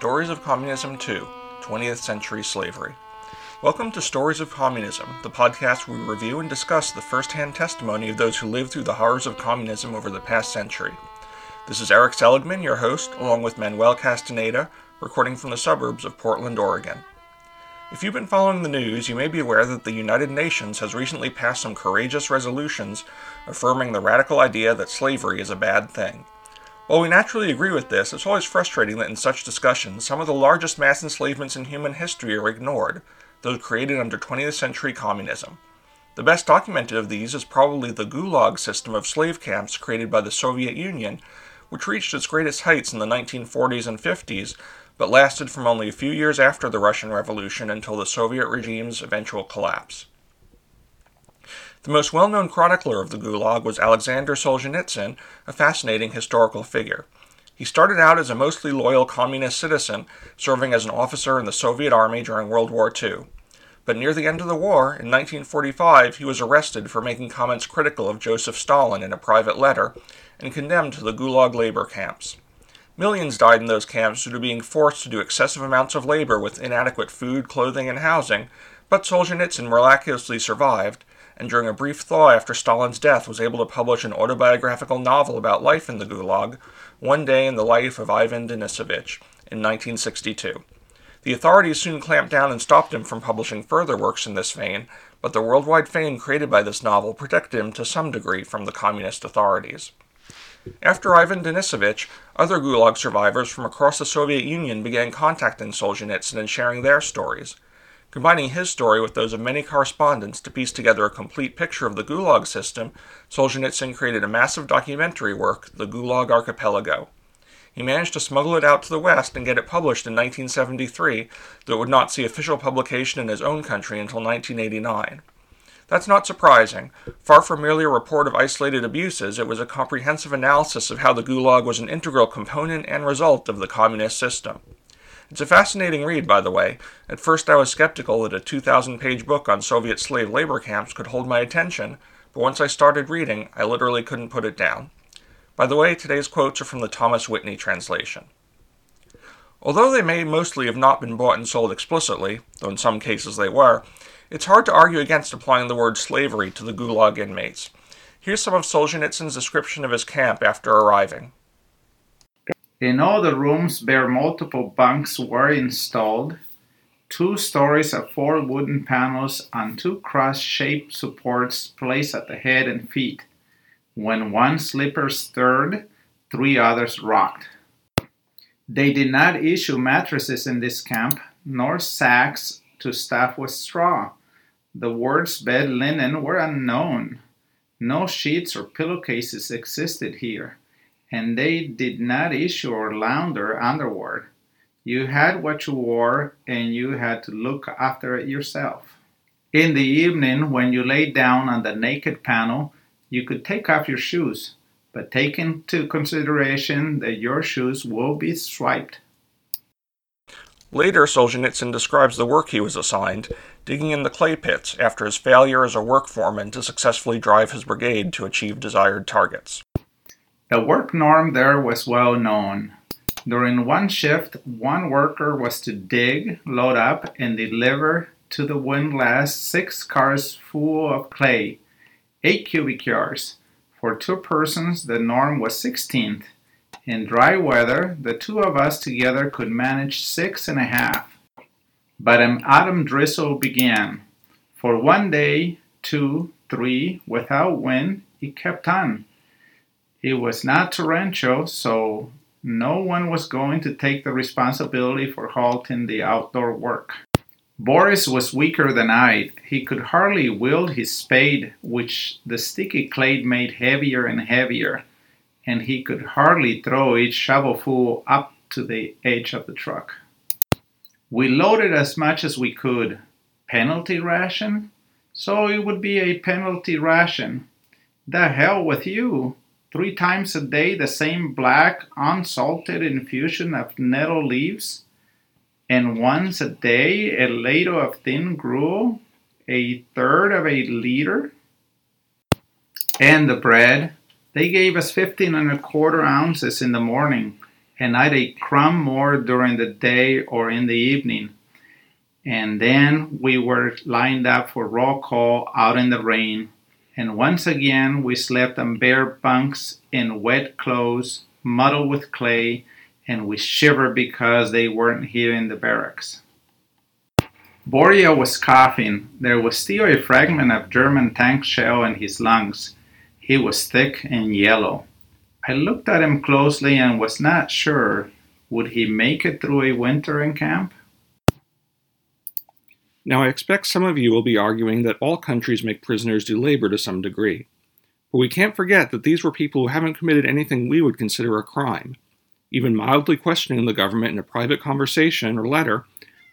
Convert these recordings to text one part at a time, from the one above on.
Stories of Communism 2 20th Century Slavery. Welcome to Stories of Communism, the podcast where we review and discuss the first hand testimony of those who lived through the horrors of communism over the past century. This is Eric Seligman, your host, along with Manuel Castaneda, recording from the suburbs of Portland, Oregon. If you've been following the news, you may be aware that the United Nations has recently passed some courageous resolutions affirming the radical idea that slavery is a bad thing. While we naturally agree with this, it's always frustrating that in such discussions, some of the largest mass enslavements in human history are ignored, those created under 20th century communism. The best documented of these is probably the Gulag system of slave camps created by the Soviet Union, which reached its greatest heights in the 1940s and 50s, but lasted from only a few years after the Russian Revolution until the Soviet regime's eventual collapse. The most well known chronicler of the Gulag was Alexander Solzhenitsyn, a fascinating historical figure. He started out as a mostly loyal communist citizen, serving as an officer in the Soviet Army during World War II. But near the end of the war, in 1945, he was arrested for making comments critical of Joseph Stalin in a private letter and condemned to the Gulag labor camps. Millions died in those camps due to being forced to do excessive amounts of labor with inadequate food, clothing, and housing, but Solzhenitsyn miraculously survived, and during a brief thaw after Stalin's death was able to publish an autobiographical novel about life in the Gulag, One Day in the Life of Ivan Denisovich, in 1962. The authorities soon clamped down and stopped him from publishing further works in this vein, but the worldwide fame created by this novel protected him to some degree from the communist authorities. After Ivan Denisovich, other Gulag survivors from across the Soviet Union began contacting Solzhenitsyn and sharing their stories. Combining his story with those of many correspondents to piece together a complete picture of the Gulag system, Solzhenitsyn created a massive documentary work, The Gulag Archipelago. He managed to smuggle it out to the West and get it published in 1973, though it would not see official publication in his own country until 1989. That's not surprising. Far from merely a report of isolated abuses, it was a comprehensive analysis of how the Gulag was an integral component and result of the communist system. It's a fascinating read, by the way. At first, I was skeptical that a 2,000 page book on Soviet slave labor camps could hold my attention, but once I started reading, I literally couldn't put it down. By the way, today's quotes are from the Thomas Whitney translation. Although they may mostly have not been bought and sold explicitly, though in some cases they were, it's hard to argue against applying the word slavery to the Gulag inmates. Here's some of Solzhenitsyn's description of his camp after arriving. In all the rooms where multiple bunks were installed, two stories of four wooden panels on two cross-shaped supports placed at the head and feet. When one sleeper stirred, three others rocked. They did not issue mattresses in this camp, nor sacks to stuff with straw. The wards' bed linen were unknown. No sheets or pillowcases existed here and they did not issue or launder underwear. You had what you wore, and you had to look after it yourself. In the evening, when you lay down on the naked panel, you could take off your shoes, but take into consideration that your shoes will be striped. Later, Solzhenitsyn describes the work he was assigned, digging in the clay pits after his failure as a work foreman to successfully drive his brigade to achieve desired targets. The work norm there was well known. During one shift, one worker was to dig, load up, and deliver to the windlass six cars full of clay, eight cubic yards. For two persons, the norm was 16th. In dry weather, the two of us together could manage six and a half. But an autumn drizzle began. For one day, two, three, without wind, it kept on. It was not torrential, so no one was going to take the responsibility for halting the outdoor work. Boris was weaker than I. He could hardly wield his spade, which the sticky clay made heavier and heavier, and he could hardly throw each shovelful up to the edge of the truck. We loaded as much as we could. Penalty ration? So it would be a penalty ration. The hell with you, three times a day the same black, unsalted infusion of nettle leaves, and once a day a ladle of thin gruel, a third of a liter. And the bread, they gave us 15 and a quarter ounces in the morning and not a crumb more during the day or in the evening. And then we were lined up for roll call out in the rain. And once again, we slept on bare bunks in wet clothes, muddled with clay, and we shivered because they weren't here in the barracks. Borya was coughing. There was still a fragment of German tank shell in his lungs. He was thick and yellow. I looked at him closely and was not sure would he make it through a winter in camp? Now, I expect some of you will be arguing that all countries make prisoners do labor to some degree. But we can't forget that these were people who haven't committed anything we would consider a crime. Even mildly questioning the government in a private conversation or letter,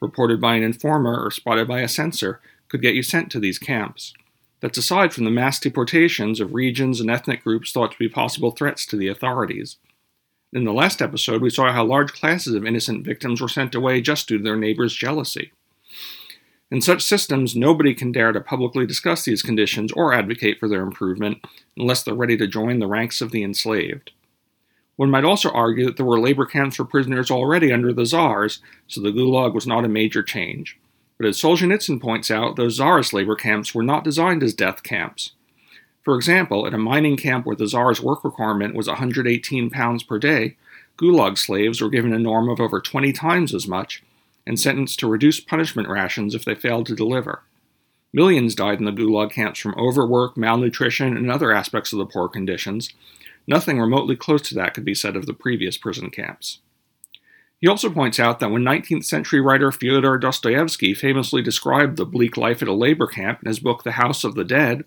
reported by an informer or spotted by a censor, could get you sent to these camps. That's aside from the mass deportations of regions and ethnic groups thought to be possible threats to the authorities. In the last episode, we saw how large classes of innocent victims were sent away just due to their neighbors' jealousy. In such systems, nobody can dare to publicly discuss these conditions or advocate for their improvement unless they're ready to join the ranks of the enslaved. One might also argue that there were labor camps for prisoners already under the Czars, so the Gulag was not a major change. But as Solzhenitsyn points out, those Tsarist labor camps were not designed as death camps. For example, at a mining camp where the Tsar's work requirement was 118 pounds per day, Gulag slaves were given a norm of over 20 times as much and sentenced to reduced punishment rations if they failed to deliver. Millions died in the Gulag camps from overwork, malnutrition, and other aspects of the poor conditions. Nothing remotely close to that could be said of the previous prison camps. He also points out that when 19th century writer Fyodor Dostoevsky famously described the bleak life at a labor camp in his book The House of the Dead,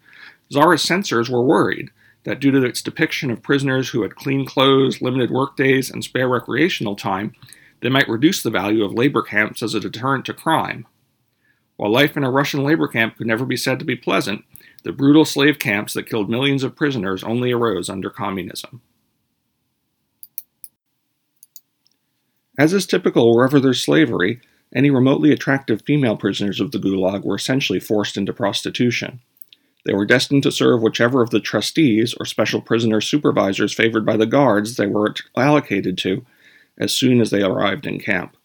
Tsarist censors were worried that due to its depiction of prisoners who had clean clothes, limited workdays, and spare recreational time, they might reduce the value of labor camps as a deterrent to crime. While life in a Russian labor camp could never be said to be pleasant, the brutal slave camps that killed millions of prisoners only arose under communism. As is typical wherever there's slavery, any remotely attractive female prisoners of the Gulag were essentially forced into prostitution. They were destined to serve whichever of the trustees or special prisoner supervisors favored by the guards they were allocated to as soon as they arrived in camp.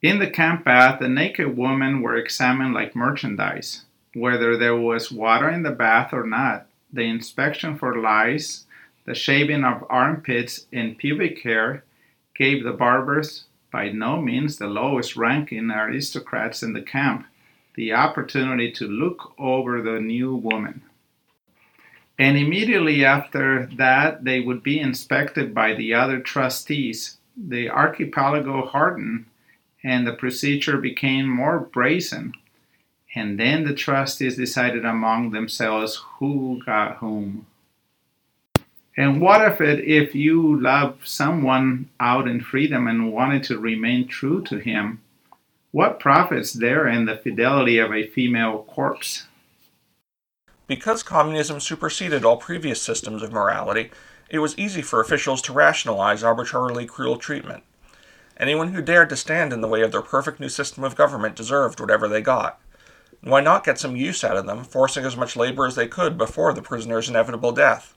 In the camp bath, the naked women were examined like merchandise, whether there was water in the bath or not. The inspection for lice, the shaving of armpits and pubic hair gave the barbers, by no means the lowest ranking aristocrats in the camp, the opportunity to look over the new woman. And immediately after that, they would be inspected by the other trustees. The archipelago hardened, and the procedure became more brazen. And then the trustees decided among themselves who got whom. And what if it if you love someone out in freedom and wanted to remain true to him? What profits there in the fidelity of a female corpse? Because communism superseded all previous systems of morality, it was easy for officials to rationalize arbitrarily cruel treatment. Anyone who dared to stand in the way of their perfect new system of government deserved whatever they got. why not get some use out of them, forcing as much labor as they could before the prisoner's inevitable death?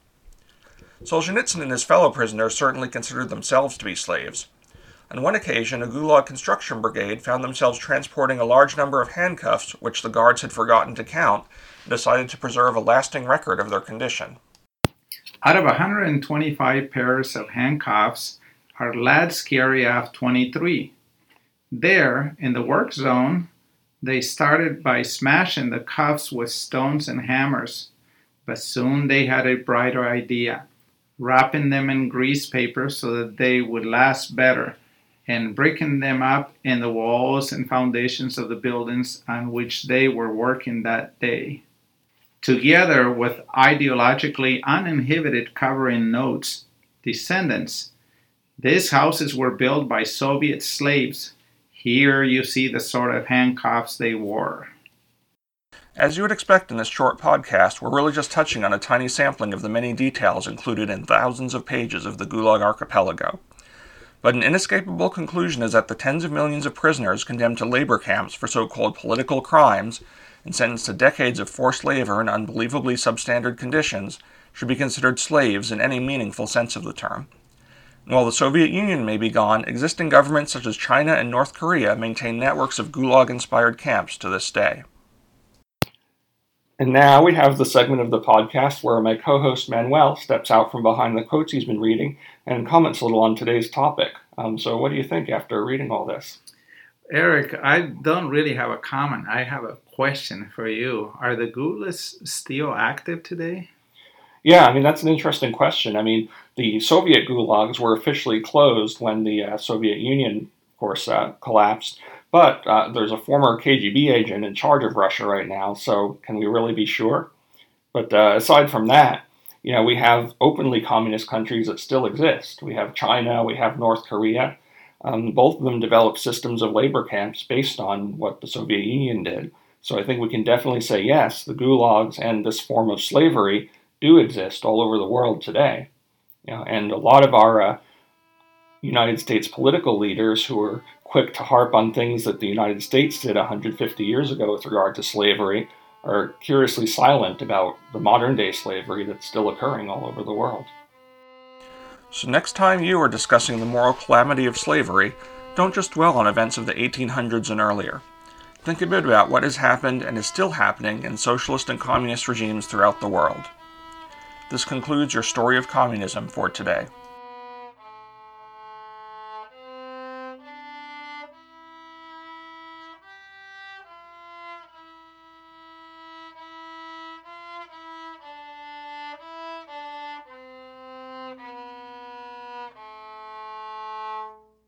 Solzhenitsyn and his fellow prisoners certainly considered themselves to be slaves. On one occasion, a Gulag construction brigade found themselves transporting a large number of handcuffs which the guards had forgotten to count and decided to preserve a lasting record of their condition. Out of 125 pairs of handcuffs our lads carry off 23. There, in the work zone, they started by smashing the cuffs with stones and hammers, but soon they had a brighter idea wrapping them in grease paper so that they would last better, and breaking them up in the walls and foundations of the buildings on which they were working that day. Together with ideologically uninhibited covering notes, descendants, these houses were built by Soviet slaves. Here you see the sort of handcuffs they wore. As you would expect in this short podcast, we're really just touching on a tiny sampling of the many details included in thousands of pages of the Gulag Archipelago. But an inescapable conclusion is that the tens of millions of prisoners condemned to labor camps for so called political crimes and sentenced to decades of forced labor in unbelievably substandard conditions should be considered slaves in any meaningful sense of the term. And while the Soviet Union may be gone, existing governments such as China and North Korea maintain networks of gulag inspired camps to this day. And now we have the segment of the podcast where my co host Manuel steps out from behind the quotes he's been reading and comments a little on today's topic. Um, so, what do you think after reading all this? Eric, I don't really have a comment. I have a question for you. Are the gulags still active today? Yeah, I mean, that's an interesting question. I mean, the Soviet gulags were officially closed when the uh, Soviet Union, of course, uh, collapsed. But uh, there's a former KGB agent in charge of Russia right now, so can we really be sure? But uh, aside from that, you know, we have openly communist countries that still exist. We have China, we have North Korea. Um, both of them developed systems of labor camps based on what the Soviet Union did. So I think we can definitely say yes, the gulags and this form of slavery do exist all over the world today. You know, and a lot of our uh, United States political leaders who are quick to harp on things that the United States did 150 years ago with regard to slavery are curiously silent about the modern day slavery that's still occurring all over the world. So, next time you are discussing the moral calamity of slavery, don't just dwell on events of the 1800s and earlier. Think a bit about what has happened and is still happening in socialist and communist regimes throughout the world. This concludes your story of communism for today.